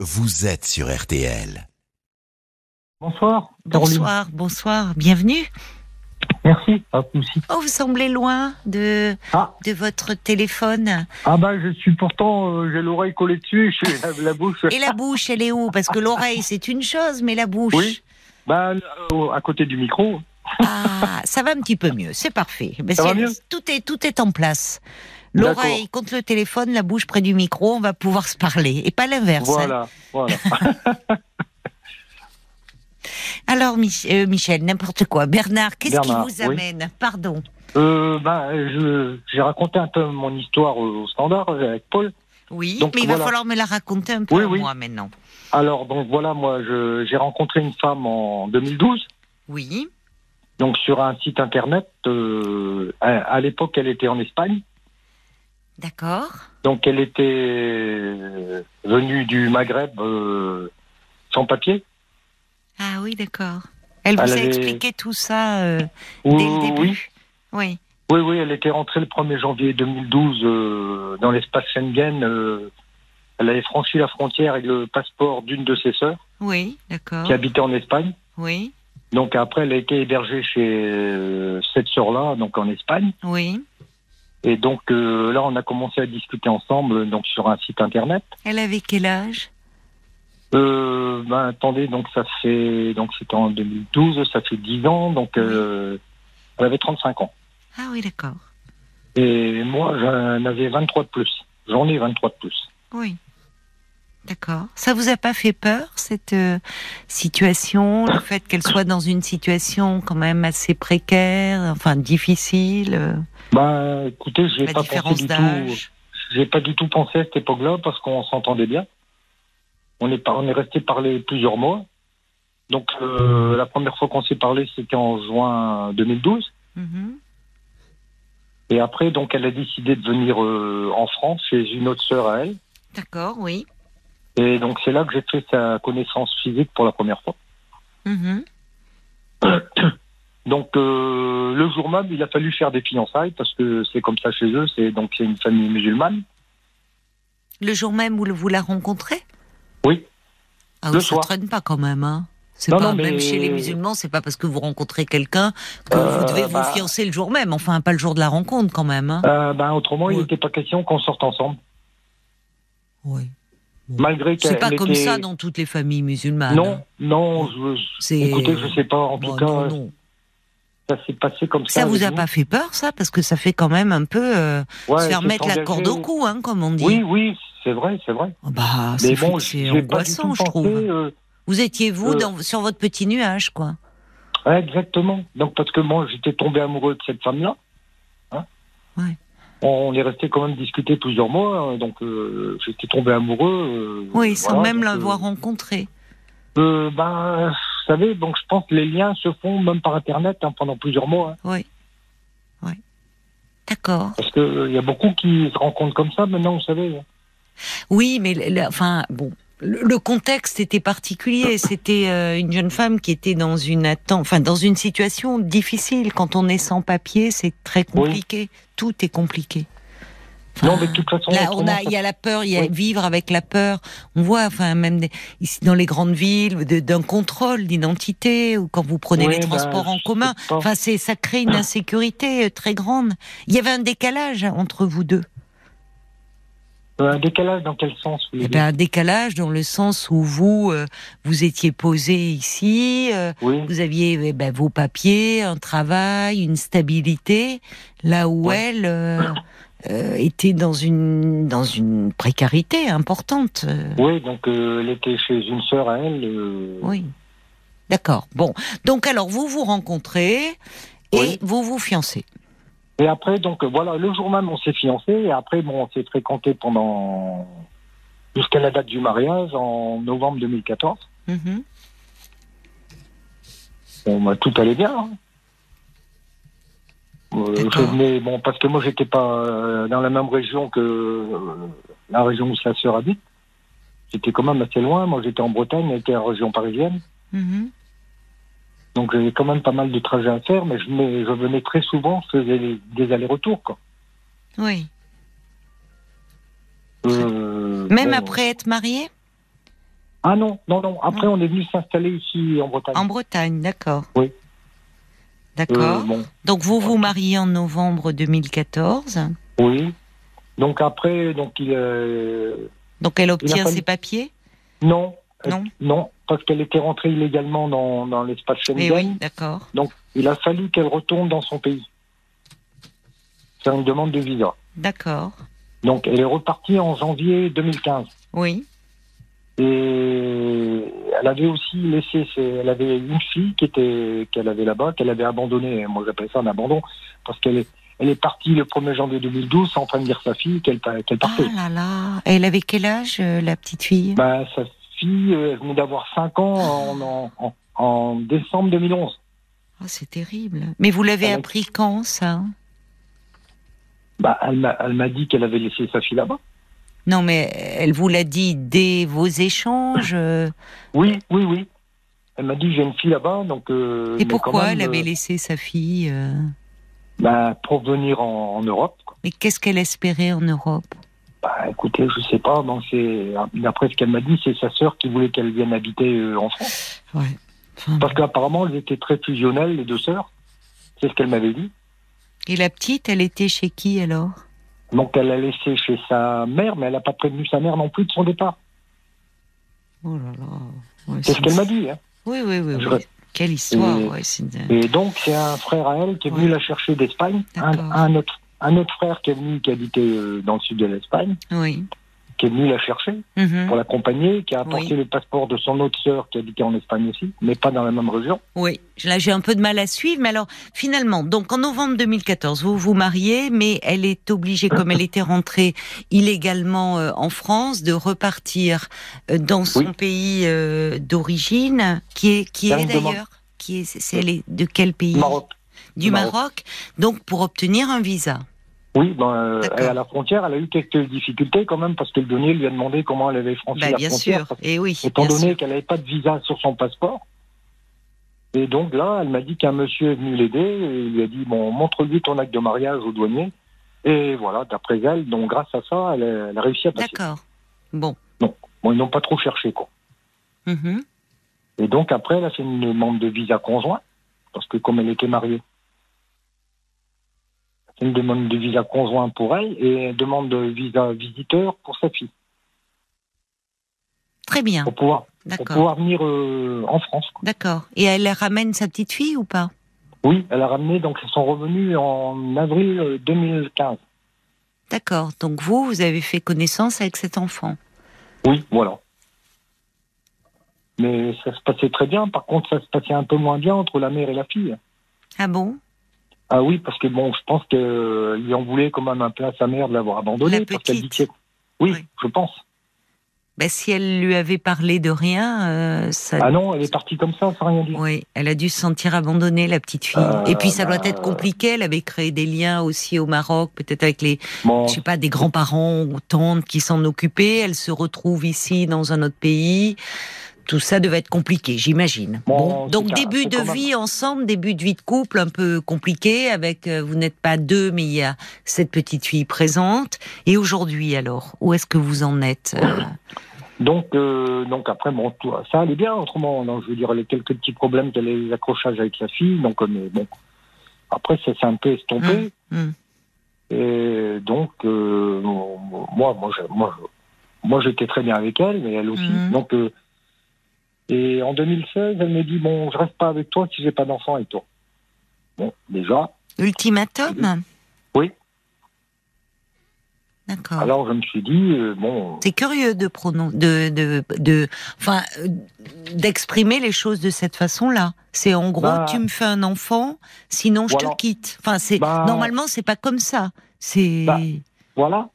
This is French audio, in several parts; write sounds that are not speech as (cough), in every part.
vous êtes sur RTL. Bonsoir. Caroline. Bonsoir, bonsoir, bienvenue. Merci. Ah, vous aussi. Oh, vous semblez loin de, Ah. de votre téléphone. Ah bah je suis pourtant, euh, j'ai l'oreille collée dessus, je suis la, la bouche. Et la bouche, elle est où? Parce que l'oreille, c'est une chose, mais la bouche. Oui. Bah euh, à côté du micro. Ah, ça va un petit peu mieux, c'est parfait. Mais Ça va mieux? tout, est, tout est en place. L'oreille contre le téléphone, la bouche près du micro, on va pouvoir se parler. Et pas l'inverse. hein. Voilà, voilà. (laughs) Alors, Mich- euh, Michel, n'importe quoi. Bernard, qu'est-ce qui vous oui. amène? Pardon. Euh, je- j'ai raconté un peu mon histoire au standard avec Paul. Oui, Donc, mais il va falloir me la raconter un peu Oui, à oui. moi maintenant. Alors donc voilà, moi j'ai rencontré une femme en 2012, Oui, donc sur un site internet. euh, à à l'époque, elle était en Espagne, d'accord. donc elle était euh, venue du Maghreb euh, sans papier. Ah oui, d'accord. Elle vous Elle a avait- expliqué tout ça euh, Oui, dès le début oui, Oui. oui, oui, elle était rentrée le 1er janvier 2012 euh, dans l'espace Schengen. euh, elle avait franchi la frontière avec le passeport d'une de ses sœurs Oui, d'accord. qui habitait en Espagne. Oui, Donc après, elle a été hébergée chez euh, cette sœur-là, donc en Espagne. oui. Et donc euh, là, on a commencé à discuter ensemble, donc sur un site internet. Elle avait quel âge? Euh, ben attendez, donc ça fait, donc c'était en 2012, ça fait 10 ans, donc euh, elle avait 35 ans. Ah oui, d'accord. Et moi, j'en avais 23 de plus. J'en ai 23 de plus. Oui. D'accord. Ça vous a pas fait peur, cette euh, situation, le fait qu'elle soit dans une situation quand même assez précaire, enfin difficile, euh, Ben écoutez, j'ai pas pensé du tout, j'ai pas du tout pensé à cette époque-là parce qu'on s'entendait bien. On est par- on est resté parler plusieurs mois. Donc euh, la première fois qu'on s'est parlé, c'était en juin 2012. Mhm. Et après, donc, elle a décidé de venir euh, en France chez une autre sœur à elle. D'accord, oui. Et donc, c'est là que j'ai fait sa connaissance physique pour la première fois. Mhm. (coughs) Donc, euh, le jour même, il a fallu faire des fiançailles parce que c'est comme ça chez eux. C'est donc c'est une famille musulmane. Le jour même où vous la rencontrez? Oui. Ah, Le ça soir. traîne pas quand même, hein c'est Non, pas non, mais- même chez les musulmans, c'est pas parce que vous rencontrez quelqu'un que Euh, vous devez vous bah- fiancer le jour même. Enfin, pas le jour de la rencontre quand même. Hein Euh, ben, autrement, il n'était pas question qu'on sorte ensemble. oui. Malgré qu'elle C'est pas comme ça dans toutes les familles musulmanes. Non, non. Je... Écoutez, je sais pas. En tout cas, non, non. ça s'est passé comme ça. Ça vous a nous. pas fait peur, ça? Parce que ça fait quand même un peu euh, Ouais, se faire mettre la corde au cou, hein, comme on dit. Oui, oui, c'est vrai, c'est vrai. Oh, Bah, c'est bon, angoissant, je trouve. euh, Vous étiez, vous, euh, dans- sur votre petit nuage, quoi. Ouais, exactement. Donc parce que moi j'étais tombé amoureux de cette femme-là. Hein Ouais. On est resté quand même discuter plusieurs mois, hein, donc euh, j'étais tombé amoureux. euh, Oui, sans voilà, même l'avoir euh, rencontré. euh, ben, vous savez, donc je pense que les liens se font même par internet hein, pendant plusieurs mois, hein, Oui. Oui. D'accord. parce que euh, il y a beaucoup qui se rencontrent comme ça maintenant, vous savez. hein. Oui, mais enfin, bon. Le contexte était particulier. C'était euh, une jeune femme qui était dans une attente, enfin dans une situation difficile. Quand on est sans papier, c'est très compliqué. Tout est compliqué. non, mais de toute façon, Là, on a, il y a la peur, il y a Oui. vivre avec la peur. On voit, enfin, même des- ici dans les grandes villes, d'un contrôle d'identité ou quand vous prenez Oui, les ben, transports en commun. Enfin, c'est, ça crée une insécurité euh, très grande. Il y avait un décalage entre vous deux. Euh, un décalage dans quel sens vous Eh ben, un décalage dans le sens où vous, euh, vous étiez posé ici, euh, Oui. vous aviez eh ben, vos papiers, un travail, une stabilité, là où Ouais. elle euh, était dans une dans une précarité importante. Oui, donc elle était chez une sœur à elle. Oui. D'accord. Bon. Donc alors vous vous rencontrez et Oui. vous vous fiancez. Et après, donc voilà, le jour même, on s'est fiancés. Et après, bon, on s'est fréquentés pendant jusqu'à la date du mariage en novembre 2014. Mhm. Bon, bah, tout allait bien. hein. Euh, je venais, bon, parce que moi, j'étais pas euh, dans la même région que euh, la région où sa sœur habite. J'étais quand même assez loin. Moi, j'étais en Bretagne, elle était en région parisienne. Mhm. Donc, j'avais quand même pas mal de trajets à faire, mais je venais, je venais très souvent, je faisais les- des allers-retours, quoi. Oui. Euh, Même bon, après être marié? Ah non, non, non. Après, on est venu s'installer ici en Bretagne. En Bretagne, d'accord. Oui. D'accord. Euh, bon, Donc vous vous mariez en novembre 2014. oui. Donc après, donc il, euh, Donc elle obtient ses papiers? Non, Non. Non, parce qu'elle était rentrée illégalement dans, dans l'espace Schengen. oui, d'accord. Donc, il a fallu qu'elle retourne dans son pays. C'est une demande de visa. D'accord. Donc, elle est repartie en janvier 2015. Oui. Et elle avait aussi laissé, ses- elle avait une fille qui était, qu'elle avait là-bas, qu'elle avait abandonnée. Moi, j'appelle ça un abandon, parce qu'elle est, elle est partie le 1er janvier 2012 sans prévenir sa fille qu'elle, qu'elle Ah partait. là là. Elle avait quel âge, euh, la petite fille? Bah, sa fille, euh, elle venait d'avoir 5 ans en, en, en, en décembre 2011. Oh, C'est terrible. Mais vous l'avez Elle a- appris quand, ça Bah, elle m'a, elle m'a dit qu'elle avait laissé sa fille là-bas. Non, mais elle vous l'a dit dès vos échanges. euh, Oui, oui, oui. Elle m'a dit j'ai une fille là-bas, donc. euh, Et pourquoi même, elle avait euh, laissé sa fille euh, bah, pour venir en, en Europe. quoi. Mais qu'est-ce qu'elle espérait en Europe? Bah, écoutez, je sais pas. C'est d'après ce qu'elle m'a dit, c'est sa sœur qui voulait qu'elle vienne habiter euh, en France, Ouais. Enfin, parce qu'apparemment elles étaient très fusionnelles les deux sœurs. C'est ce qu'elle m'avait dit. Et la petite, elle était chez qui alors? Donc elle l'a laissé chez sa mère, mais elle n'a pas prévenu sa mère non plus de son départ. Oh là là. Ouais, C'est ce qu'elle m'a dit. Hein. Oui, oui, oui. Je- oui. Quelle histoire. Et- ouais, une- Et donc c'est un frère à elle qui est venu la chercher d'Espagne, un, un autre, un autre frère qui est venu qui habitait euh, dans le sud de l'Espagne, Oui. qui est venu la chercher. Mhm. pour l'accompagner, qui a apporté Oui. le passeport de son autre sœur qui habitait en Espagne aussi, mais pas dans la même région. Oui, là j'ai un peu de mal à suivre, mais alors finalement, donc en novembre 2014, vous vous mariez, mais elle est obligée, comme elle était rentrée illégalement euh, en France, de repartir euh, dans son Oui. pays d'origine, qui est qui est d'ailleurs, qui est, c'est elle est de quel pays? Maroc. Du Maroc. Maroc. Donc pour obtenir un visa. Oui, ben, euh, à la frontière, elle a eu quelques difficultés quand même parce que le douanier lui a demandé comment elle avait franchi Bah, la bien frontière. sûr. Et oui. étant bien donné qu'elle n'avait pas de visa sur son passeport. Et donc là, elle m'a dit qu'un monsieur est venu l'aider et il lui a dit bon, montre-lui ton acte de mariage au douanier. Et voilà, d'après elle, donc grâce à ça, elle a, elle a réussi à passer. D'accord. Bon. Bon, ils n'ont pas trop cherché quoi. Mhm. Et donc après, elle a fait une demande de visa conjoint, parce que comme elle était mariée, une demande de visa conjoint pour elle et une demande de visa visiteur pour sa fille, Très bien. pour pouvoir, pour pouvoir venir euh, en France. D'accord. Et elle ramène sa petite fille ou pas? Oui, elle a ramené, donc ils sont revenus en avril euh, 2015. D'accord. Donc vous, vous avez fait connaissance avec cet enfant? Oui, voilà. Mais ça se passait très bien, par contre ça se passait un peu moins bien entre la mère et la fille. Ah bon? Ah oui, parce que bon, je pense qu'il en voulait quand même un peu à sa mère de l'avoir abandonné. La parce qu'elle dit que- Oui, Oui. je pense. Ben, si elle lui avait parlé de rien, euh, ça. Ah non, elle est partie comme ça, sans rien dire. Oui, elle a dû se sentir abandonnée, la petite fille. Euh, Et puis ça doit bah, être compliqué. Elle avait créé des liens aussi au Maroc, peut-être avec les, Bon, je sais pas, des grands-parents ou tantes qui s'en occupaient. Elle se retrouve ici dans un autre pays. Tout ça devait être compliqué, j'imagine. Bon, donc début de même- vie ensemble, début de vie de couple un peu compliqué. Avec euh, vous n'êtes pas deux, mais il y a cette petite fille présente. Et aujourd'hui alors, où est-ce que vous en êtes euh, (coughs) donc, euh, donc après, bon, tout, ça allait bien autrement. Je veux dire, les quelques petits problèmes les accrochages avec sa fille. Donc, mais bon, après, ça s'est un peu estompé. Hum, hum. Et donc, moi, moi, moi, j'étais très bien avec elle, mais elle aussi. Mhm. Donc, et en 2016, elle me dit bon, je reste pas avec toi si j'ai pas d'enfant avec toi. Bon, déjà. Ultimatum Oui. D'accord. Alors, je me suis dit euh, bon, C'est curieux de pronon... de de de enfin euh, d'exprimer les choses de cette façon-là. C'est en gros Bah. tu me fais un enfant, sinon je Voilà. te quitte. Enfin c'est Bah. normalement c'est pas comme ça. C'est Bah, voilà.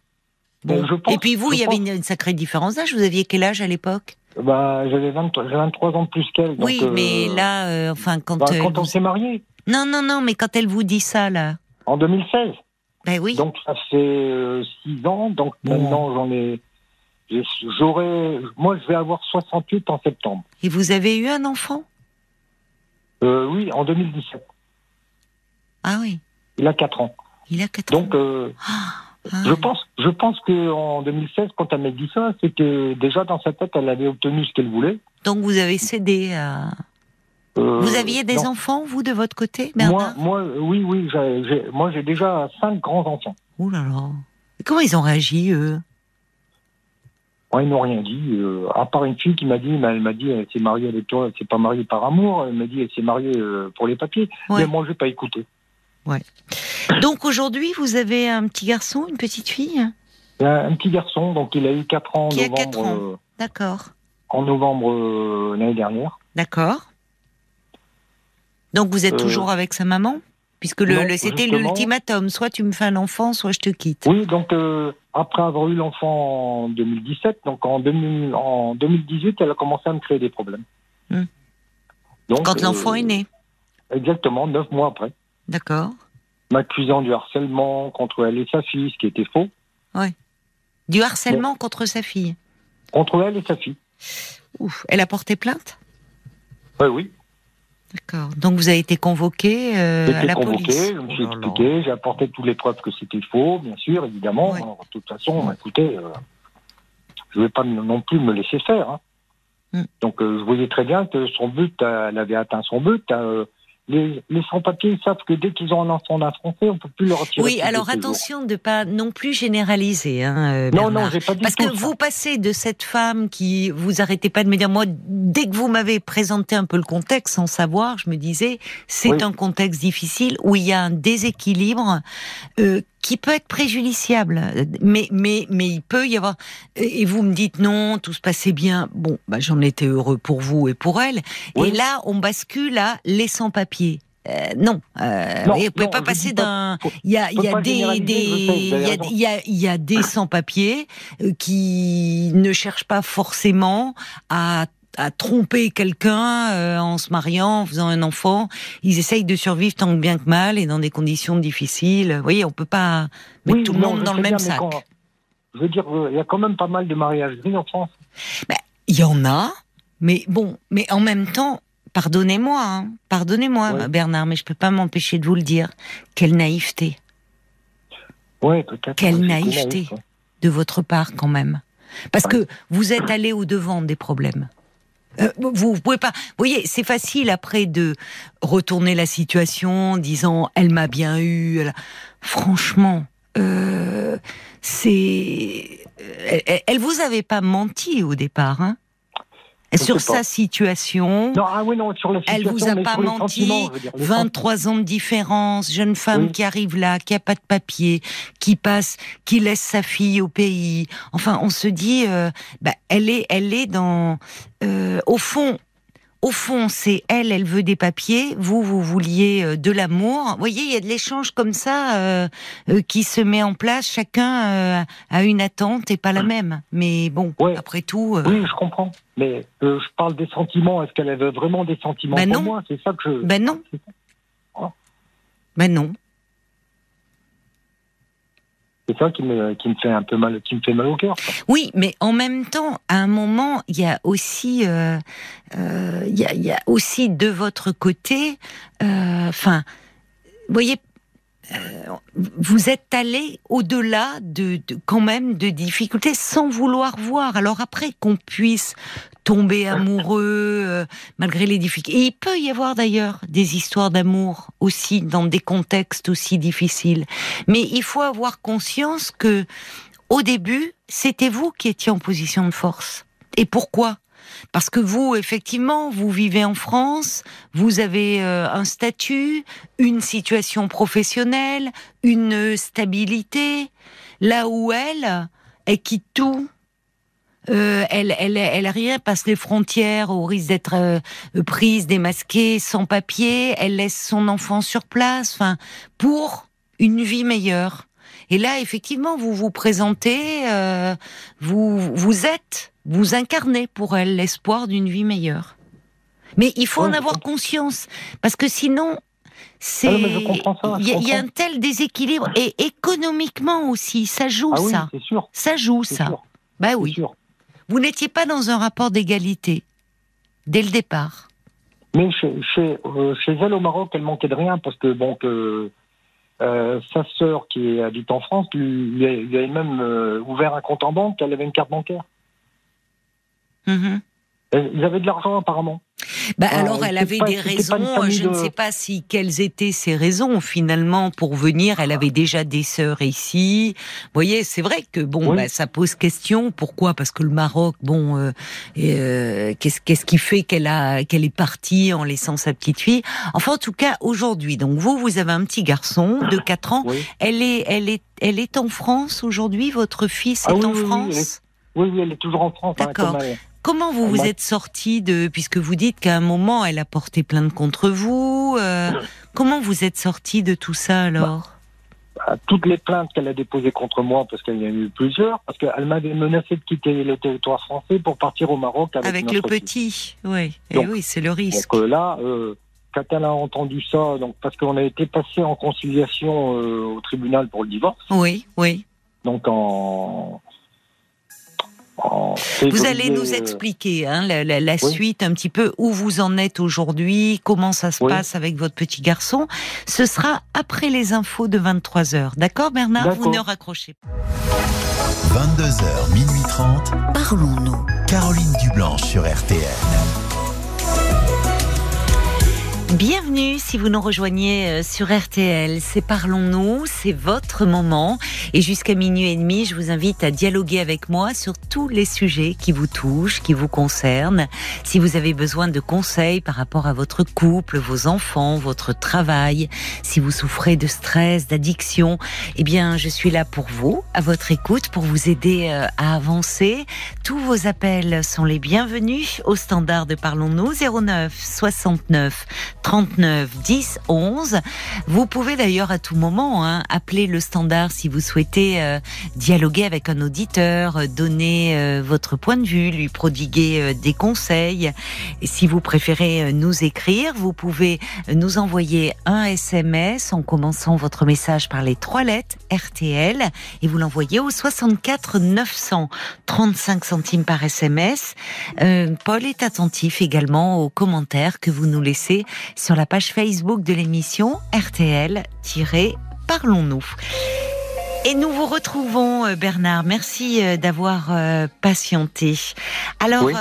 bon. Euh, je pense- Et puis vous, il y avait une sacrée différence d'âge. Vous aviez quel âge à l'époque? Bah, j'avais 23, j'ai 23 ans de plus qu'elle. donc, Oui, euh, mais là, euh, enfin quand bah, euh, quand elle on vous- s'est mariés, non non non, mais quand elle vous dit ça là, en 2016. ben oui. Donc, ça fait 6 ans. Donc, Bon. maintenant, j'en ai. J'aurais. Moi, je vais avoir 68 en septembre. Et vous avez eu un enfant? Euh, oui, en 2017. Ah oui, Il a 4 ans. il a quatre ans. Donc, euh, Ah. Je pense, je pense que en 2016, quand elle m'a dit ça, c'est que déjà dans sa tête, elle avait obtenu ce qu'elle voulait. Donc vous avez cédé à. Euh, Vous aviez des non. enfants, vous, de votre côté, Moi, Bernard moi, oui, oui, moi j'ai déjà cinq grands enfants. Ouh là là. Comment ils ont réagi, eux? Ils n'ont rien dit, euh, à part une fille qui m'a dit, elle m'a dit, elle s'est mariée avec toi, elle s'est pas mariée par amour, elle m'a dit, elle s'est mariée euh, pour les papiers. Ouais. Mais moi, je n'ai pas écouté. Donc aujourd'hui, vous avez un petit garçon, une petite fille? A un petit garçon, donc il a eu 4 ans en Qui a novembre, quatre ans? euh, D'accord. en novembre euh, l'année dernière. D'accord. Donc vous êtes Euh, toujours avec sa maman? Puisque le, c'était l'ultimatum, soit tu me fais un enfant, soit je te quitte. Oui, donc euh, après avoir eu l'enfant en 2017, donc en, 2000 en 2018, elle a commencé à me créer des problèmes. Hmm. Donc, Quand l'enfant euh, est né. Exactement, neuf mois après. D'accord. M'accusant du harcèlement contre elle et sa fille, ce qui était faux. Du harcèlement contre sa fille. Contre elle et sa fille. Ouf. Elle a porté plainte? Oui, oui. D'accord. Donc vous avez été convoqué euh, J'ai à la convoqué, police. je me suis Oh expliqué, j'ai apporté toutes les preuves que c'était faux, bien sûr, évidemment. Ouais. Alors, de toute façon, écoutez, euh, je ne vais pas non plus me laisser faire. hein. Hmm. Donc, euh, je voyais très bien que son but, elle avait atteint son but. Les, les sans-papiers savent que dès qu'ils ont un enfant d'un Français, on ne peut plus leur retirer. Oui, alors attention de pas non plus généraliser, hein, euh, Non, non, j'ai pas dit Parce que ça. vous passez de cette femme qui vous arrêtez pas de me dire moi dès que vous m'avez présenté un peu le contexte sans savoir, je me disais c'est Oui. un contexte difficile où il y a un déséquilibre euh, qui peut être préjudiciable, mais mais mais il peut y avoir et vous me dites non tout se passait bien bon bah j'en étais heureux pour vous et pour elle Oui. et là on bascule à les sans papiers. Euh, non, euh, Non, vous pouvez non, pas passer d'un. Il y a, y a des, il y a, raison. il y a, il y a des (coughs) sans-papiers euh, qui ne cherchent pas forcément à à tromper quelqu'un euh, en se mariant, en faisant un enfant. Ils essayent de survivre tant que bien que mal et dans des conditions difficiles. Vous voyez, on peut pas mettre Oui, tout le non, monde dans le même sac. quand- je veux dire, euh, il y a quand même pas mal de mariages gris en France. Il y en a, mais bon, mais en même temps, pardonnez-moi, hein, pardonnez-moi, Ouais. Bernard, mais je peux pas m'empêcher de vous le dire. Quelle naïveté Ouais, peut-être. Quelle naïveté. naïf, ouais. de votre part quand même, parce que vous êtes allé au devant des problèmes. Euh, vous, pouvez pas. Vous voyez, c'est facile après de retourner la situation en disant elle m'a bien eu. elle Franchement, euh, c'est. Elle, elle- elle vous avait pas menti au départ, hein Sur pas. sa situation. Non, ah oui, non, sur la Elle situation, vous a pas menti, sentiments, je veux dire, les 23 ans de différence, jeune femme Oui. qui arrive là, qui a pas de papier, qui passe, qui laisse sa fille au pays. Enfin, on se dit, euh, bah, elle est, elle est dans, euh, au fond. Au fond, c'est elle, elle veut des papiers. Vous, vous vouliez euh, de l'amour. Vous voyez, il y a de l'échange comme ça euh, euh, qui se met en place. Chacun euh, a une attente et pas la même. Mais bon, Ouais. après tout, Oui, je comprends. Mais je parle des sentiments. Est-ce qu'elle avait vraiment des sentiments Ben pour non. moi? C'est ça que je. ben non. Oh. Ben non. C'est ça qui me, qui me fait un peu mal, qui me fait mal au cœur. Oui, mais en même temps, à un moment, il y a aussi, euh, euh, il y, a, il y a aussi de votre côté, euh, enfin, voyez, euh, vous êtes allé au-delà de, de- quand même de difficultés sans vouloir voir. Alors après qu'on puisse tomber amoureux euh, malgré les difficultés, et il peut y avoir d'ailleurs des histoires d'amour aussi dans des contextes aussi difficiles. Mais il faut avoir conscience que au début, c'était vous qui étiez en position de force. Et pourquoi? Parce que vous, effectivement, vous vivez en France, vous avez euh, un statut, une situation professionnelle, une stabilité, là où elle, elle quitte tout. Euh, elle, elle, elle rien passe les frontières au risque d'être euh, prise, démasquée, sans papier. Elle laisse son enfant sur place, enfin, pour une vie meilleure. Et là, effectivement, vous vous présentez, euh, vous, vous êtes, vous incarnez pour elle l'espoir d'une vie meilleure. Mais il faut en avoir conscience, parce que sinon, c'est Ah je il y, a- un tel déséquilibre et économiquement aussi, ça joue Ah oui, ça, c'est sûr. ça joue C'est ça. sûr. Bah c'est oui, sûr. vous n'étiez pas dans un rapport d'égalité dès le départ. Mais chez, chez, euh, chez elle au Maroc, elle manquait de rien parce que bon que euh, sa sœur qui habite en France lui, lui, a- lui même euh, ouvert un compte en banque, elle avait une carte bancaire. Et Ils avaient de l'argent apparemment. Bah Ah, alors, elle avait pas- des raisons. famille Je ne sais pas si quelles étaient ses raisons finalement pour venir. Elle avait déjà des sœurs ici. Vous voyez, c'est vrai que bon, Oui. bah, ça pose question. Pourquoi? Parce que le Maroc, bon, euh, euh, qu'est-ce qu'est-ce qui fait qu'elle a qu'elle est partie en laissant sa petite fille? Enfin, en tout cas, aujourd'hui, donc vous, vous avez un petit garçon de 4 ans. Oui, Elle est, elle est, elle est en France aujourd'hui. Votre fils Ah est oui, en France? oui, oui, elle est toujours en France. hein, D'accord. comme elle- Comment vous vous êtes sorti de, puisque vous dites qu'à un moment elle a porté plainte contre vous, euh, comment vous êtes sorti de tout ça alors? à toutes les plaintes qu'elle a déposées contre moi, parce qu'il y en a eu plusieurs, parce qu'elle m'avait menacé de quitter le territoire français pour partir au Maroc avec, Avec le petit, oui, et Donc- oui, c'est le risque. Donc euh, là, euh, quand elle a entendu ça, donc parce qu'on a été passé en conciliation euh, au tribunal pour le divorce, Oui, oui. donc en. En Vous allez nous euh, expliquer hein, la, la- la oui. suite, un petit peu où vous en êtes aujourd'hui, comment ça se Oui. passe avec votre petit garçon? Ce sera après les infos de 23 h D'accord, Bernard? Vous ne raccrochez pas. 22h, minuit 30. Parlons-nous. Caroline Dublanche sur RTL. Bienvenue si vous nous rejoignez euh, sur RTL. C'est Parlons-nous, c'est votre moment. Et jusqu'à minuit et demi, je vous invite à dialoguer avec moi sur tous les sujets qui vous touchent, qui vous concernent. Si vous avez besoin de conseils par rapport à votre couple, vos enfants, votre travail, si vous souffrez de stress, d'addiction, eh bien, je suis là pour vous, à votre écoute, pour vous aider euh, à avancer. Tous vos appels sont les bienvenus au standard de Parlons-nous 09 69 39 10 11. Vous pouvez d'ailleurs à tout moment hein, appeler le standard si vous souhaitez euh, dialoguer avec un auditeur, euh, donner euh, votre point de vue, lui prodiguer euh, des conseils. Et si vous préférez euh, nous écrire, vous pouvez nous envoyer un SMS en commençant votre message par les trois lettres RTL et vous l'envoyez au 64 900 35 centimes par SMS. Euh, Paul est attentif également aux commentaires que vous nous laissez sur la page Facebook de l'émission RTL-Parlons-nous. Et nous vous retrouvons, euh, Bernard. Merci euh, d'avoir euh, patienté. Alors, Oui.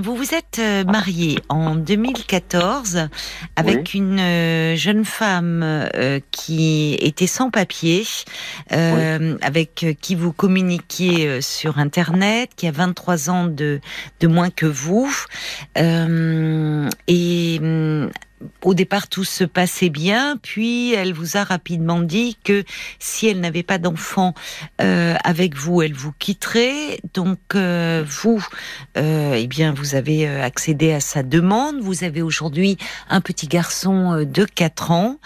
vous vous êtes marié en 2014 avec une jeune femme qui était sans papier, avec qui vous communiquiez sur Internet, qui a 23 ans de, de moins que vous. Et hum, au départ, tout se passait bien, puis elle vous a rapidement dit que si elle n'avait pas d'enfant euh, avec vous, elle vous quitterait. Donc euh, vous, euh, eh bien, vous avez euh, accédé à sa demande. Vous avez aujourd'hui un petit garçon euh, de 4 ans,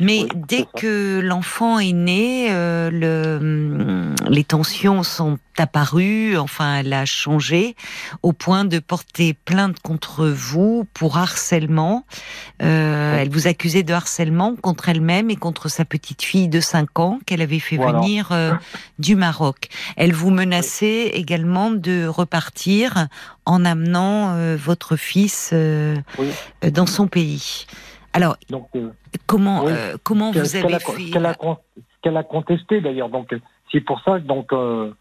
mais Oui, dès que l'enfant est né, euh, le, hum, les tensions sont apparues. Enfin, elle a changé au point de porter plainte contre vous pour harcèlement. Euh, elle vous accusait de harcèlement contre elle-même et contre sa petite fille de 5 ans qu'elle avait fait Voilà. venir euh, (laughs) du Maroc. Elle vous menaçait également de repartir en amenant euh, votre fils euh, Oui. euh, dans son pays. Alors, Donc, euh, comment, Oui. euh, comment vous avez fait ce qu'elle a, contesté d'ailleurs. Donc, c'est pour ça que donc euh,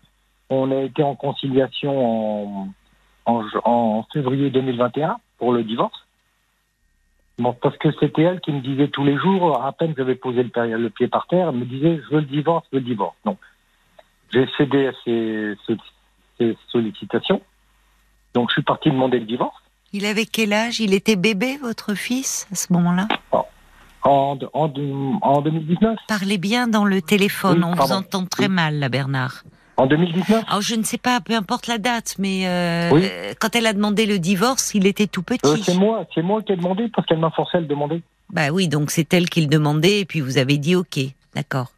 on a été en conciliation en, en, en février 2021 pour le divorce. Bon, parce que c'était elle qui me disait tous les jours, à peine j'avais posé le, pied- le pied par terre, elle me disait je veux le divorce, je veux le divorce. Donc, j'ai cédé à ses, ses- sollicitations. Donc, je suis parti demander le divorce. Il avait quel âge? Il était bébé, votre fils, à ce moment-là? En, en, en 2019 Parlez bien dans le téléphone, Oui, on vous entend très mal, là, Bernard. En 2019 Alors, je ne sais pas, peu importe la date, mais euh, Oui. quand elle a demandé le divorce, il était tout petit. Euh, C'est moi, c'est moi qui ai demandé parce qu'elle m'a forcé à le demander. Bah oui, donc c'est elle qui le demandait, et puis vous avez dit OK, d'accord.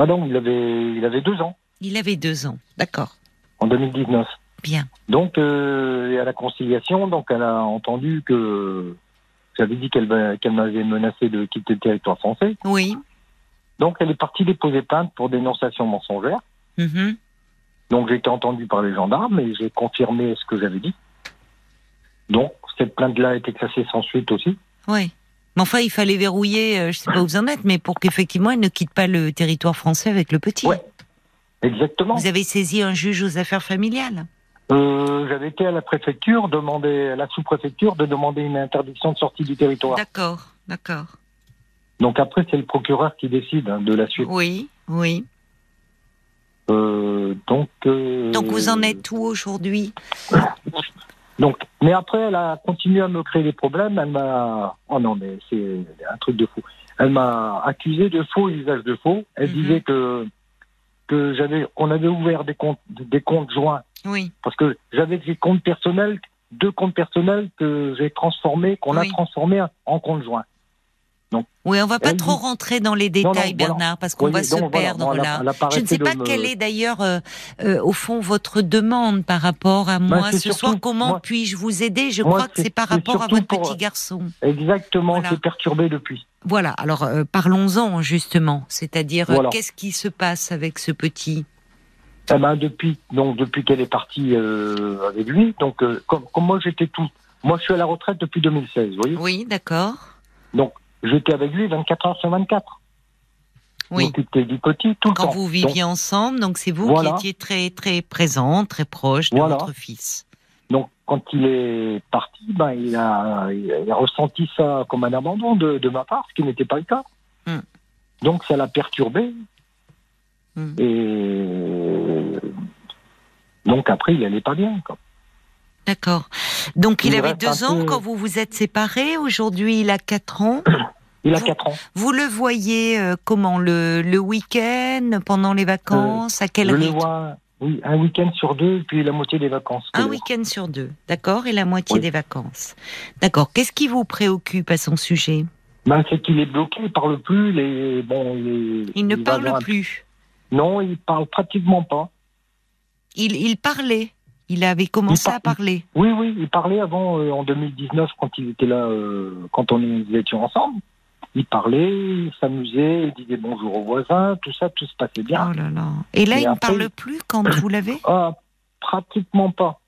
Ah non, il avait, il avait deux ans Il avait deux ans, d'accord, en 2019. bien. Donc, euh, à la conciliation, donc elle a entendu que j'avais dit qu'elle qu'elle m'avait menacé de quitter le territoire français. Oui. Donc, elle est partie déposer plainte pour dénonciation mensongère. mhm. Donc, j'ai été entendu par les gendarmes et j'ai confirmé ce que j'avais dit. Donc, cette plainte-là a été classée sans suite aussi. Oui. Mais enfin, il fallait verrouiller, euh, je sais pas où vous en êtes, mais pour qu'effectivement, elle ne quitte pas le territoire français avec le petit. Ouais. Exactement. Vous avez saisi un juge aux affaires familiales Euh, J'avais été à la préfecture, demander à la sous-préfecture de demander une interdiction de sortie du territoire. D'accord, d'accord. Donc après, c'est le procureur qui décide hein, de la suite. Oui, oui. Euh, donc. euh, Donc vous en êtes où aujourd'hui? Donc, mais après, elle a continué à me créer des problèmes. Elle m'a. Oh non, mais c'est un truc de fou. Elle m'a accusé de faux usage de faux. Elle Mhm. disait que que j'avais, qu'on avait ouvert des comptes, des comptes joints Oui, parce que j'avais des comptes personnels, deux comptes personnels que j'ai transformés, qu'on Oui. a transformés en comptes joints. Oui, on va pas trop dit- rentrer dans les Non, non, détails, voilà. Bernard, parce qu'on Oui, va donc se voilà, perdre là. Je ne sais pas me- quelle est d'ailleurs, euh, euh, au fond, votre demande par rapport à moi Bah, c'est ce surtout- soir. Comment moi- puis-je vous aider? Je moi, crois que c'est- par rapport à votre pour- petit garçon. Exactement, Voilà. c'est perturbé depuis. Voilà, alors euh, parlons-en justement. C'est-à-dire, qu'est-ce qui se passe avec ce petit? Eh ben, depuis, donc depuis qu'elle est partie avec lui, donc comme, comme moi j'étais tout, moi je suis à la retraite depuis 2016, vous voyez? Oui, d'accord. Donc j'étais avec lui 24 heures sur 24. Oui. Du petit tout le Quand temps. vous viviez ensemble, donc c'est vous Voilà. qui étiez très très présent, très proche de Voilà. votre fils. Donc, quand il est parti, ben il a, il ressenti ça comme un abandon de, de ma part, ce qui n'était pas le cas. Hmm. Donc ça l'a perturbé Hmm. et donc après il allait pas bien. D'accord. Donc il, Il avait deux ans peu- quand vous vous êtes séparés. Aujourd'hui, il a quatre ans. (coughs) Il a Vous- 4 ans. Vous le voyez euh, comment le, le week-end, pendant les vacances, à quel Je le rythme vois, oui, un week-end sur deux, puis la moitié des vacances. Un week-end sur deux, d'accord, et la moitié Oui. des vacances. D'accord. Qu'est-ce qui vous préoccupe à son sujet? Ben, c'est qu'il est bloqué, il parle plus. Les, bon, il, ne parle un- plus. Non, il parle pratiquement pas. Il, il parlait. Il avait commencé par- à parler. Oui, oui, il parlait avant, euh, en 2019, quand il était là, euh, quand on nous étions ensemble. Il parlait, il s'amusait, il disait bonjour aux voisins, tout ça, tout se passait bien. Oh là là. Et là, Et il ne parle plus quand vous l'avez Ah, pratiquement pas.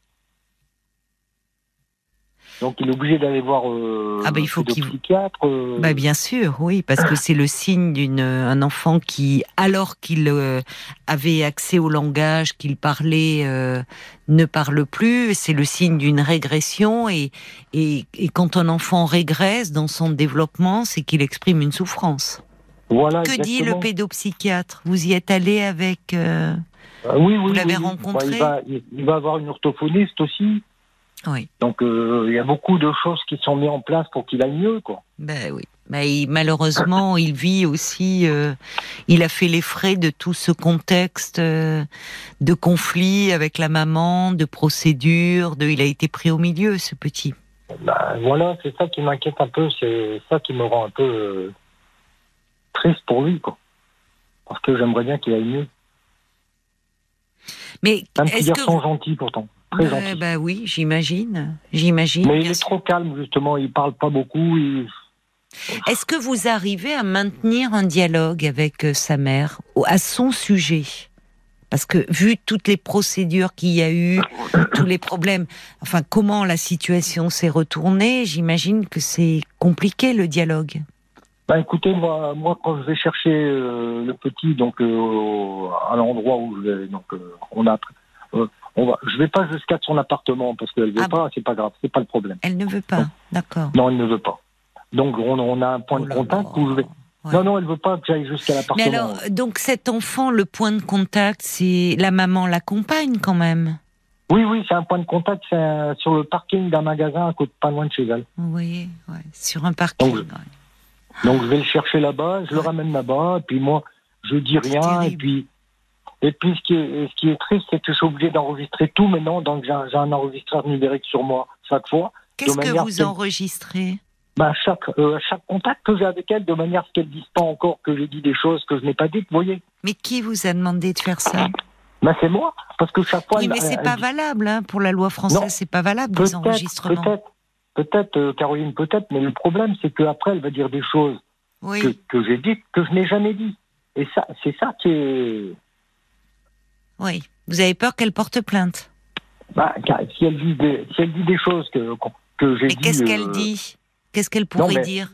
Donc il est obligé d'aller voir euh, Ah, ben, il faut le qu'il- psychiatre. euh, Bah bien sûr, oui, parce que c'est le signe d'une un enfant qui, alors qu'il euh, avait accès au langage, qu'il parlait, euh, ne parle plus. C'est le signe d'une régression et, et et quand un enfant régresse dans son développement, c'est qu'il exprime une souffrance. voilà, Que dit le pédopsychiatre? Vous y êtes allé avec euh, Ah oui, oui, Vous l'avez oui, oui. rencontré il, va, il va avoir une orthophoniste aussi. Oui. Donc euh, il y a beaucoup de choses qui sont mises en place pour qu'il aille mieux, quoi. Ben oui. Ben, il- malheureusement, il vit aussi. euh, il a fait les frais de tout ce contexte euh, de conflit avec la maman, de procédure. De, il a été pris au milieu, ce petit. Ben, voilà, c'est ça qui m'inquiète un peu, c'est ça qui me rend un peu euh, triste pour lui, quoi. Parce que j'aimerais bien qu'il aille mieux. Mais Un petit que garçon vous- gentil pourtant, très gentil. ben oui, j'imagine, j'imagine. Mais il est trop calme justement, il parle pas beaucoup. Il... Est-ce que vous arrivez à maintenir un dialogue avec euh, sa mère à son sujet? Parce que vu toutes les procédures qu'il y a eu, tous les problèmes, enfin comment la situation s'est retournée, j'imagine que c'est compliqué le dialogue. Ben écoutez, moi, moi quand je vais chercher euh, le petit donc euh, à l'endroit où je vais, donc euh, on a, on va, je vais pas jusqu'à son appartement parce qu'elle veut Ah pas, c'est pas grave, c'est pas le problème. Elle ne veut pas, d'accord. Non, elle ne veut pas. Donc on, on a un point Oh de contact où je vais. Ouais. Non, non, elle veut pas que j'aille jusqu'à Mais l'appartement. alors, donc cet enfant, le point de contact, c'est la maman l'accompagne quand même. Oui, oui, c'est un point de contact, c'est un- sur le parking d'un magasin à côté, pas loin de chez elle. Vous voyez, ouais, sur un parking. Donc, ouais. Donc je vais le chercher là-bas, je le ramène là-bas, et puis moi, je dis rien, et puis. Et puis ce qui est, ce qui est triste, c'est que je suis obligé d'enregistrer tout maintenant, donc j'ai un, un enregistreur numérique sur moi chaque fois. Qu'est-ce que vous enregistrez? Bah, chaque, euh, chaque contact que j'ai avec elle, de manière à ce qu'elle dise pas encore que j'ai dit des choses que je n'ai pas dites, vous voyez. Mais qui vous a demandé de faire ça? Bah, c'est moi, parce que chaque fois. Oui, mais c'est pas dit- valable hein, pour la loi française. C'est pas valable des enregistrements. peut-être, peut-être, euh, Caroline, peut-être, mais le problème, c'est qu'après, elle va dire des choses Oui. que, que j'ai dites que je n'ai jamais dit. Et ça, c'est ça qui est. Oui. Vous avez peur qu'elle porte plainte. Bah, si elle dit des, si elle dit des choses que, que j'ai Mais dit. qu'est-ce qu'elle euh, dit? Qu'est-ce qu'elle pourrait mais- dire?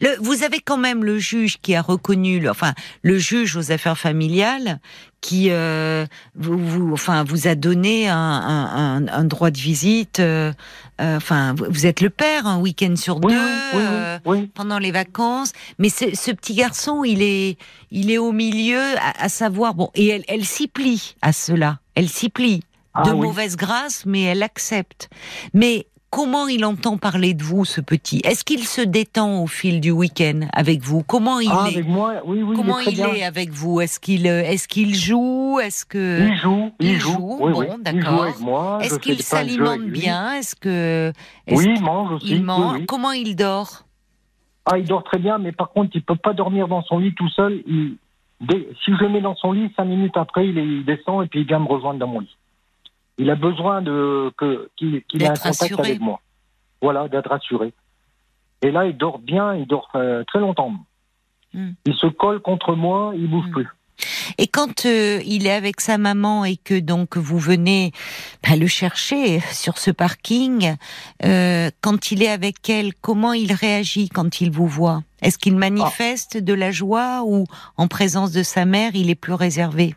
Le, vous avez quand même le juge qui a reconnu, le, enfin le juge aux affaires familiales, qui euh, vous, vous, enfin vous a donné un, un, un droit de visite. Euh, euh, enfin, vous êtes le père un week-end sur Oui, deux oui, euh, oui. pendant les vacances. Mais ce, ce petit garçon, il est, il est au milieu, à, à savoir bon, et elle, elle s'y plie à cela. Elle s'y plie Ah de oui. mauvaise grâce, mais elle accepte. Mais comment il entend parler de vous, ce petit? Est-ce qu'il se détend au fil du week-end avec vous? Comment il Ah, est? avec moi, oui, oui, Comment il est il est avec vous? Est-ce qu'il euh, est-ce qu'il joue? Est-ce que Il joue, il, il joue. joue, oui, bon. Il d'accord. est-ce qu'il s'alimente bien? Est-ce que Oui, il mange aussi. oui, mange. Comment il dort? Ah, il dort très bien, mais par contre, il peut pas dormir dans son lit tout seul. Il... dès- Si je le mets dans son lit, cinq minutes après, il, est- il descend et puis il vient me rejoindre dans mon lit. Il a besoin de que qu'il ait un contact avec moi. Voilà, d'être rassuré. Et là, il dort bien, il dort euh, très longtemps. Hmm. Il se colle contre moi, il bouge Hmm. plus. Et quand euh, il est avec sa maman et que donc vous venez bah, le chercher sur ce parking, euh, quand il est avec elle, comment il réagit quand il vous voit? Est-ce qu'il manifeste de la joie ou en présence de sa mère, il est plus réservé?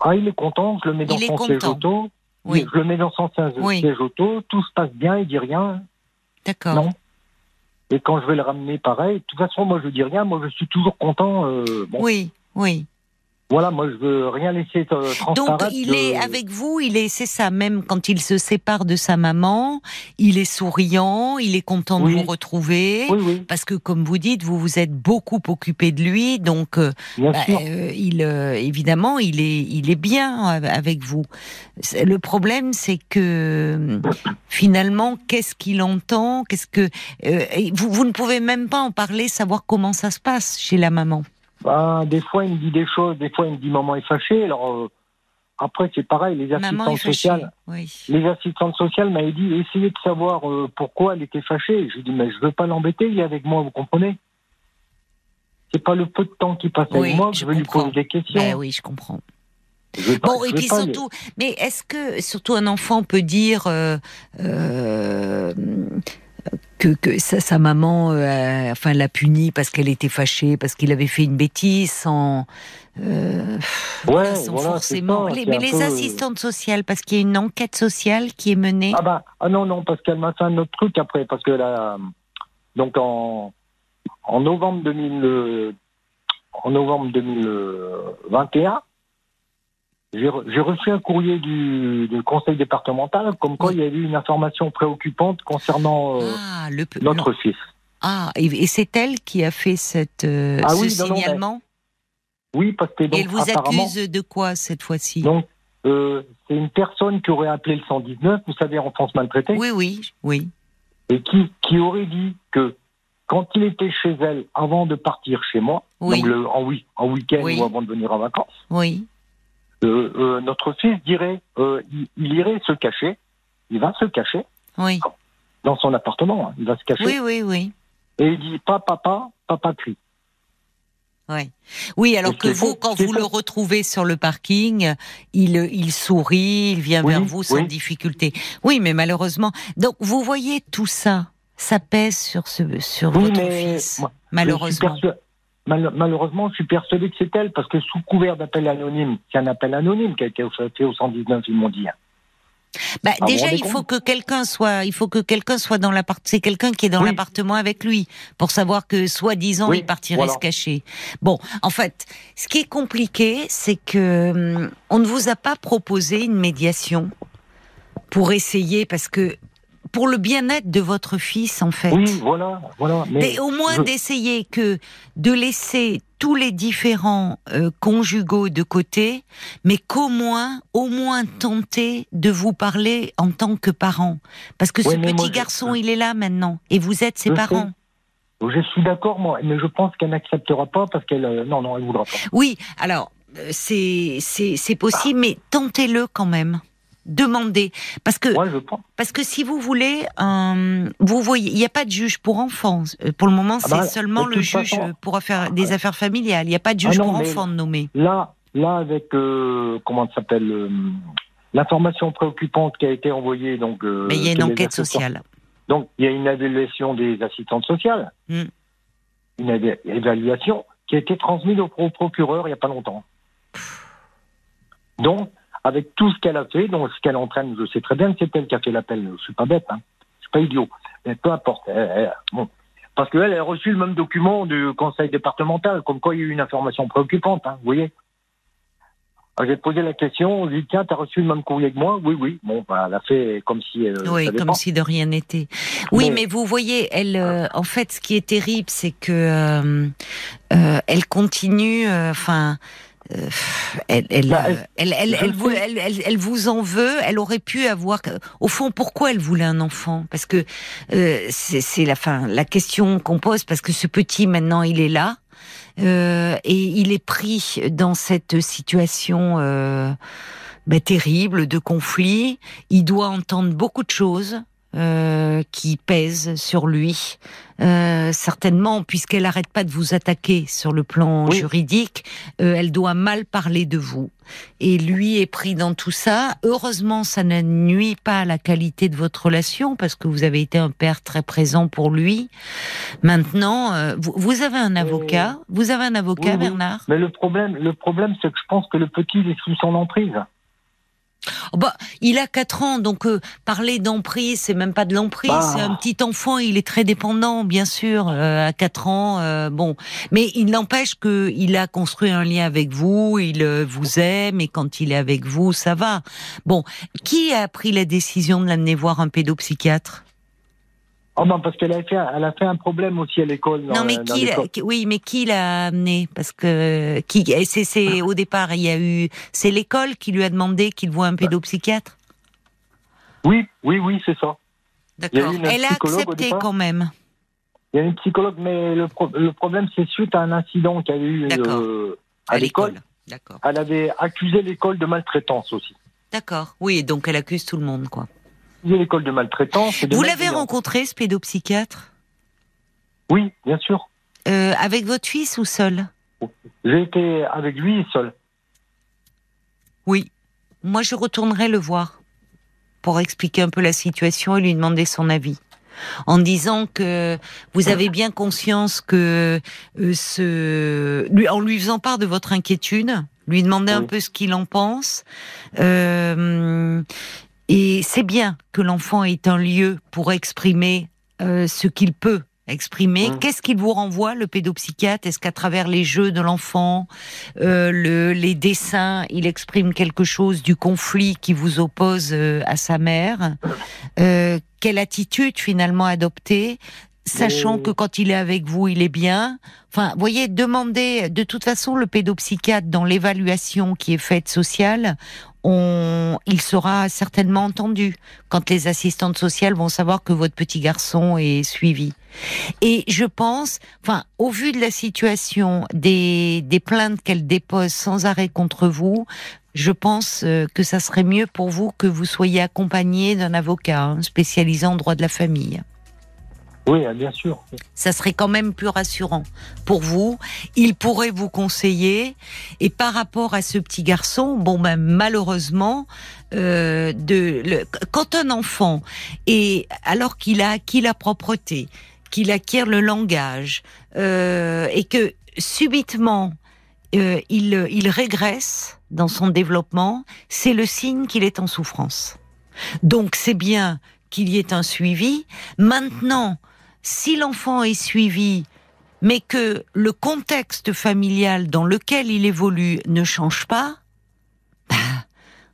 Ah, il est content, je le mets dans Il son siège auto. Oui, Je le mets dans son siège Oui. siège auto, tout se passe bien, il dit rien. d'accord. Non. Et quand je vais le ramener, pareil. De toute façon, moi, je dis rien. Moi, je suis toujours content. euh, bon, Oui, oui. Voilà, moi, je veux rien laisser euh, Donc il est avec vous, il est, c'est ça, même quand il se sépare de sa maman, il est souriant, il est content de vous retrouver. Oui, oui, Parce que, comme vous dites, vous vous êtes beaucoup occupé de lui, donc euh, bien bah, sûr. euh, il, euh, évidemment, il est, il est bien avec vous. Le problème, c'est que euh, finalement, qu'est-ce qu'il entend Qu'est-ce que vous, vous ne pouvez même pas en parler, savoir comment ça se passe chez la maman. Bah, des fois, il me dit des choses. Des fois, il me dit maman est fâchée. Alors, euh, après, c'est pareil. Les assistantes sociales, Oui. les assistantes sociales m'avaient dit essayez de savoir euh, pourquoi elle était fâchée. Je lui dis mais je veux pas l'embêter. Il est avec moi, vous comprenez? C'est pas le peu de temps qu'il passe Oui, avec moi que je je veux lui poser des questions. Ben oui, je comprends. Je veux pas- Bon, et puis surtout, mais est-ce que surtout un enfant peut dire euh, que, que sa, sa maman, euh, enfin, l'a puni parce qu'elle était fâchée, parce qu'il avait fait une bêtise, sans, euh, Ouais, sans voilà, forcément. ça, les, mais les peu- assistantes sociales, parce qu'il y a une enquête sociale qui est menée. Ah bah ah non non parce qu'elle m'a fait un autre truc après parce que là donc en en novembre 2000 euh, en novembre 2021 j'ai re- j'ai reçu un courrier du, du conseil départemental comme quoi Oui. il y avait eu une information préoccupante concernant euh, ah, le, notre fils. ah, et, et c'est elle qui a fait cette, euh, Ah ce oui, non, non, signalement? Oui parce que donc et elle vous accuse de quoi cette fois-ci? Donc euh, c'est une personne qui aurait appelé le 119, vous savez, en France maltraitée, Oui, oui, oui. et qui, qui aurait dit que quand il était chez elle avant de partir chez moi, Oui. donc le- en, en week-end Oui. ou avant de venir en vacances, Oui. Euh, euh, notre fils dirait, euh, il, il irait se cacher, il va se cacher Oui. dans son appartement, hein, il va se cacher, Oui, oui, oui. et il dit pas papa, papa crie. Ouais. Oui, alors que vous, quand vous le retrouvez sur le parking, il, il sourit, il vient Oui, vers vous sans oui. difficulté. Oui, mais malheureusement. Donc, vous voyez tout ça, ça pèse sur ce, sur Oui, votre fils, moi, malheureusement. Je suis persu- mal- malheureusement, je suis persuadé que c'est elle, parce que sous couvert d'appel anonyme, c'est un appel anonyme qui a été fait au 119, ils m'ont dit. hein. Bah, vous déjà, il faut que quelqu'un soit, il faut que quelqu'un soit dans l'appart. C'est quelqu'un qui est dans Oui. l'appartement avec lui pour savoir que, soi-disant, Oui, il partirait voilà. se cacher. Bon, en fait, ce qui est compliqué, c'est que hum, on ne vous a pas proposé une médiation pour essayer, parce que pour le bien-être de votre fils, en fait. Oui, voilà, voilà. Mais, au moins je- d'essayer que de laisser tous les différents euh, conjugaux de côté, mais qu'au moins, au moins tenter de vous parler en tant que parent, parce que ce petit moi, je- garçon, il est là maintenant, et vous êtes ses Je parents. Je suis d'accord, moi, mais je pense qu'elle n'acceptera pas parce qu'elle. euh, non, non, elle voudra pas. Oui, alors euh, c'est possible, mais tentez-le quand même. Demandez, parce que Moi, je pense. Parce que si vous voulez, euh, vous voyez, il n'y a pas de juge pour enfants. Euh, Pour le moment, Ah c'est bah, seulement le juge façon- pour affaires, des affaires familiales. Il n'y a pas de juge Ah non, pour enfants de nommer. Là, là, avec euh, comment ça s'appelle euh, l'information préoccupante qui a été envoyée, donc. Mais il y a une enquête sociale. Donc, il y a une évaluation des assistantes sociales. Hmm. une évaluation qui a été transmise au, procureur il n'y a pas longtemps. Donc, avec tout ce qu'elle a fait, donc ce qu'elle entraîne, je sais très bien que c'est elle qui a fait l'appel. Je suis pas bête, hein. je suis pas idiot. Mais peu importe. bon. Parce qu'elle a reçu le même document du conseil départemental, comme quoi il y a eu une information préoccupante, hein, vous voyez. J'ai posé la question, on dit tiens, t'as reçu le même courrier que moi? Oui, oui. Bon, bah, elle a fait comme si. Euh, oui, comme si de rien n'était. Oui, mais, vous voyez, elle, euh, en fait, ce qui est terrible, c'est que euh, elle continue, enfin. Elle, elle, elle, elle, elle, vous, elle, vous en veut. Elle aurait pu avoir. Au fond, pourquoi elle voulait un enfant? Parce que c'est la fin. La question qu'on pose, parce que ce petit maintenant, il est là. Euh, et il est pris dans cette situation euh, bah, terrible de conflit. Il doit entendre beaucoup de choses. Euh, qui pèsent sur lui, euh, certainement, puisqu'elle n'arrête pas de vous attaquer sur le plan juridique, euh, elle doit mal parler de vous. Et lui est pris dans tout ça. Heureusement, ça ne nuit pas à la qualité de votre relation, parce que vous avez été un père très présent pour lui. Maintenant, euh, vous, avez un avocat. Vous avez un avocat, Bernard? Mais le problème, le problème, c'est que je pense que le petit est sous son emprise. Oh, bah, il a 4 ans, donc euh, parler d'emprise, c'est même pas de l'emprise, bah. c'est un petit enfant, il est très dépendant, bien sûr, euh, à 4 ans, euh, bon. Mais il n'empêche qu'il a construit un lien avec vous, il vous aime, et quand il est avec vous, ça va. Bon, qui a pris la décision de l'amener voir un pédopsychiatre? Oh ben parce qu'elle a fait, elle a fait un problème aussi à l'école. Non mais qui, oui, mais qui l'a amené? Parce que qui, c'est, au départ, il y a eu, c'est l'école qui lui a demandé qu'il voit un pédopsychiatre? Oui, oui, oui, c'est ça. D'accord. Elle a accepté quand même. Il y a une psychologue, mais le, problème, c'est suite à un incident qu'il y a eu euh, à, l'école. D'accord. Elle avait accusé l'école de maltraitance aussi. D'accord. Oui, donc elle accuse tout le monde, quoi l'école de maltraitance. Vous l'avez rencontré, ce pédopsychiatre? Oui, bien sûr. Euh, avec votre fils ou seul? J'ai été avec lui seul. Oui. Moi, je retournerai le voir pour expliquer un peu la situation et lui demander son avis. En disant que vous avez bien conscience que euh, ce, en lui faisant part de votre inquiétude, lui demander un peu ce qu'il en pense. Euh, et c'est bien que l'enfant ait un lieu pour exprimer euh, ce qu'il peut exprimer. Mmh. Qu'est-ce qu'il vous renvoie, le pédopsychiatre? Est-ce qu'à travers les jeux de l'enfant, euh, le, les dessins, il exprime quelque chose du conflit qui vous oppose euh, à sa mère? Euh, Quelle attitude finalement adopter sachant que quand il est avec vous, il est bien? Enfin, voyez, demandez, de toute façon, le pédopsychiatre, dans l'évaluation qui est faite sociale, on, il sera certainement entendu quand les assistantes sociales vont savoir que votre petit garçon est suivi. Et je pense, enfin, au vu de la situation, des, des plaintes qu'elle dépose sans arrêt contre vous, je pense euh, que ça serait mieux pour vous que vous soyez accompagné d'un avocat hein, spécialisé en droit de la famille. Oui, ah, bien sûr. Ça serait quand même plus rassurant pour vous. Il pourrait vous conseiller. Et par rapport à ce petit garçon, bon ben malheureusement, euh, de le, quand un enfant et alors qu'il a acquis la propreté, qu'il acquiert le langage euh, et que subitement euh, il, il régresse dans son développement, c'est le signe qu'il est en souffrance. Donc c'est bien qu'il y ait un suivi. Maintenant, si l'enfant est suivi, mais que le contexte familial dans lequel il évolue ne change pas, bah,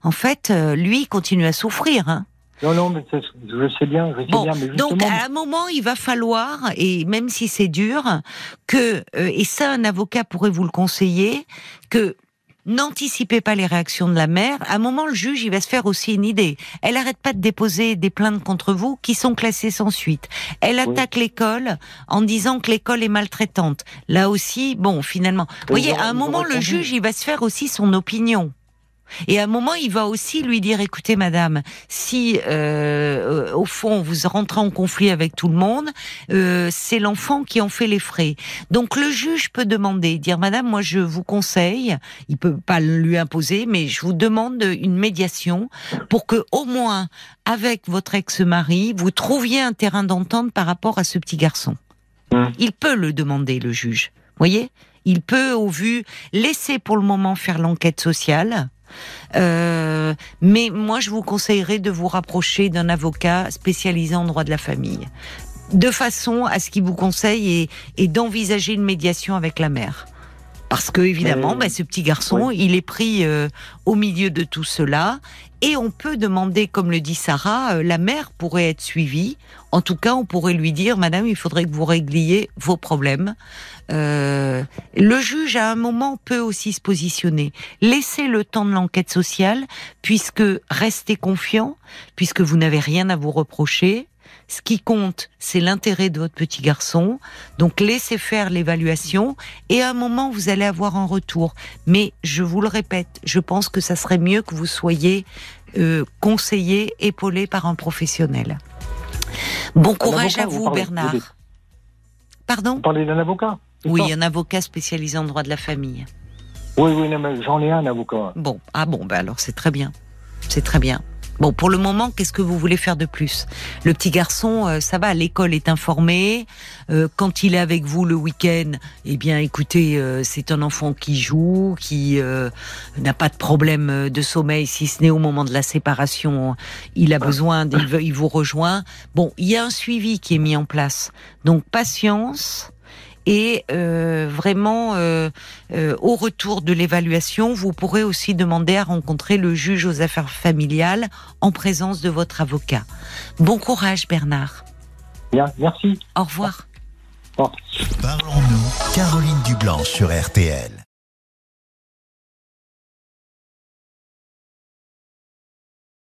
en fait, euh, lui continue à souffrir. Hein. Non, non, mais je sais bien, je sais bien. Mais Donc, à un moment, il va falloir, et même si c'est dur, que, euh, et ça, un avocat pourrait vous le conseiller, que n'anticipez pas les réactions de la mère. À un moment, le juge, il va se faire aussi une idée. Elle n'arrête pas de déposer des plaintes contre vous qui sont classées sans suite. Elle attaque l'école en disant que l'école est maltraitante. Là aussi, bon, finalement, vous voyez, à un moment, le juge, il va se faire aussi son opinion. Et à un moment, il va aussi lui dire écoutez, madame, si euh, au fond vous rentrez en conflit avec tout le monde, euh, c'est l'enfant qui en fait les frais. Donc le juge peut demander, dire madame, moi je vous conseille, il peut pas lui imposer, mais je vous demande une médiation pour que au moins avec votre ex-mari, vous trouviez un terrain d'entente par rapport à ce petit garçon. Hum. Il peut le demander, le juge. Voyez? Il peut, au vu, laisser pour le moment faire l'enquête sociale. Euh, mais moi, je vous conseillerais de vous rapprocher d'un avocat spécialisé en droit de la famille, de façon à ce qu'il vous conseille et, et d'envisager une médiation avec la mère. Parce que évidemment, Euh, bah, ce petit garçon, il est pris euh, au milieu de tout cela, et on peut demander, comme le dit Sarah, euh, la mère pourrait être suivie. En tout cas, on pourrait lui dire, Madame, il faudrait que vous régliez vos problèmes. Euh, le juge, à un moment, peut aussi se positionner. Laissez le temps de l'enquête sociale, puisque restez confiant, puisque vous n'avez rien à vous reprocher. Ce qui compte, c'est l'intérêt de votre petit garçon. Donc laissez faire l'évaluation et à un moment, vous allez avoir un retour. Mais je vous le répète, je pense que ça serait mieux que vous soyez euh, conseillé, épaulé par un professionnel. Bon courage à vous vous, parlez, Bernard. vous. Pardon Vous parlez d'un avocat Oui, un avocat spécialisé en droit de la famille. Oui, oui, j'en ai un avocat. Bon, ah bon, bah alors c'est très bien. C'est très bien. Bon, pour le moment, qu'est-ce que vous voulez faire de plus? Le petit garçon, euh, ça va, l'école est informée. Euh, quand il est avec vous le week-end, eh bien, écoutez, euh, c'est un enfant qui joue, qui euh, n'a pas de problème euh, de sommeil, si ce n'est au moment de la séparation, il a besoin, il, veut- il vous rejoint. Bon, il y a un suivi qui est mis en place. Donc, patience. Et euh, vraiment, euh, euh, au retour de l'évaluation, vous pourrez aussi demander à rencontrer le juge aux affaires familiales en présence de votre avocat. Bon courage, Bernard. Bien, merci. Au revoir. Bon. Parlons-nous, Caroline Dublanche sur RTL.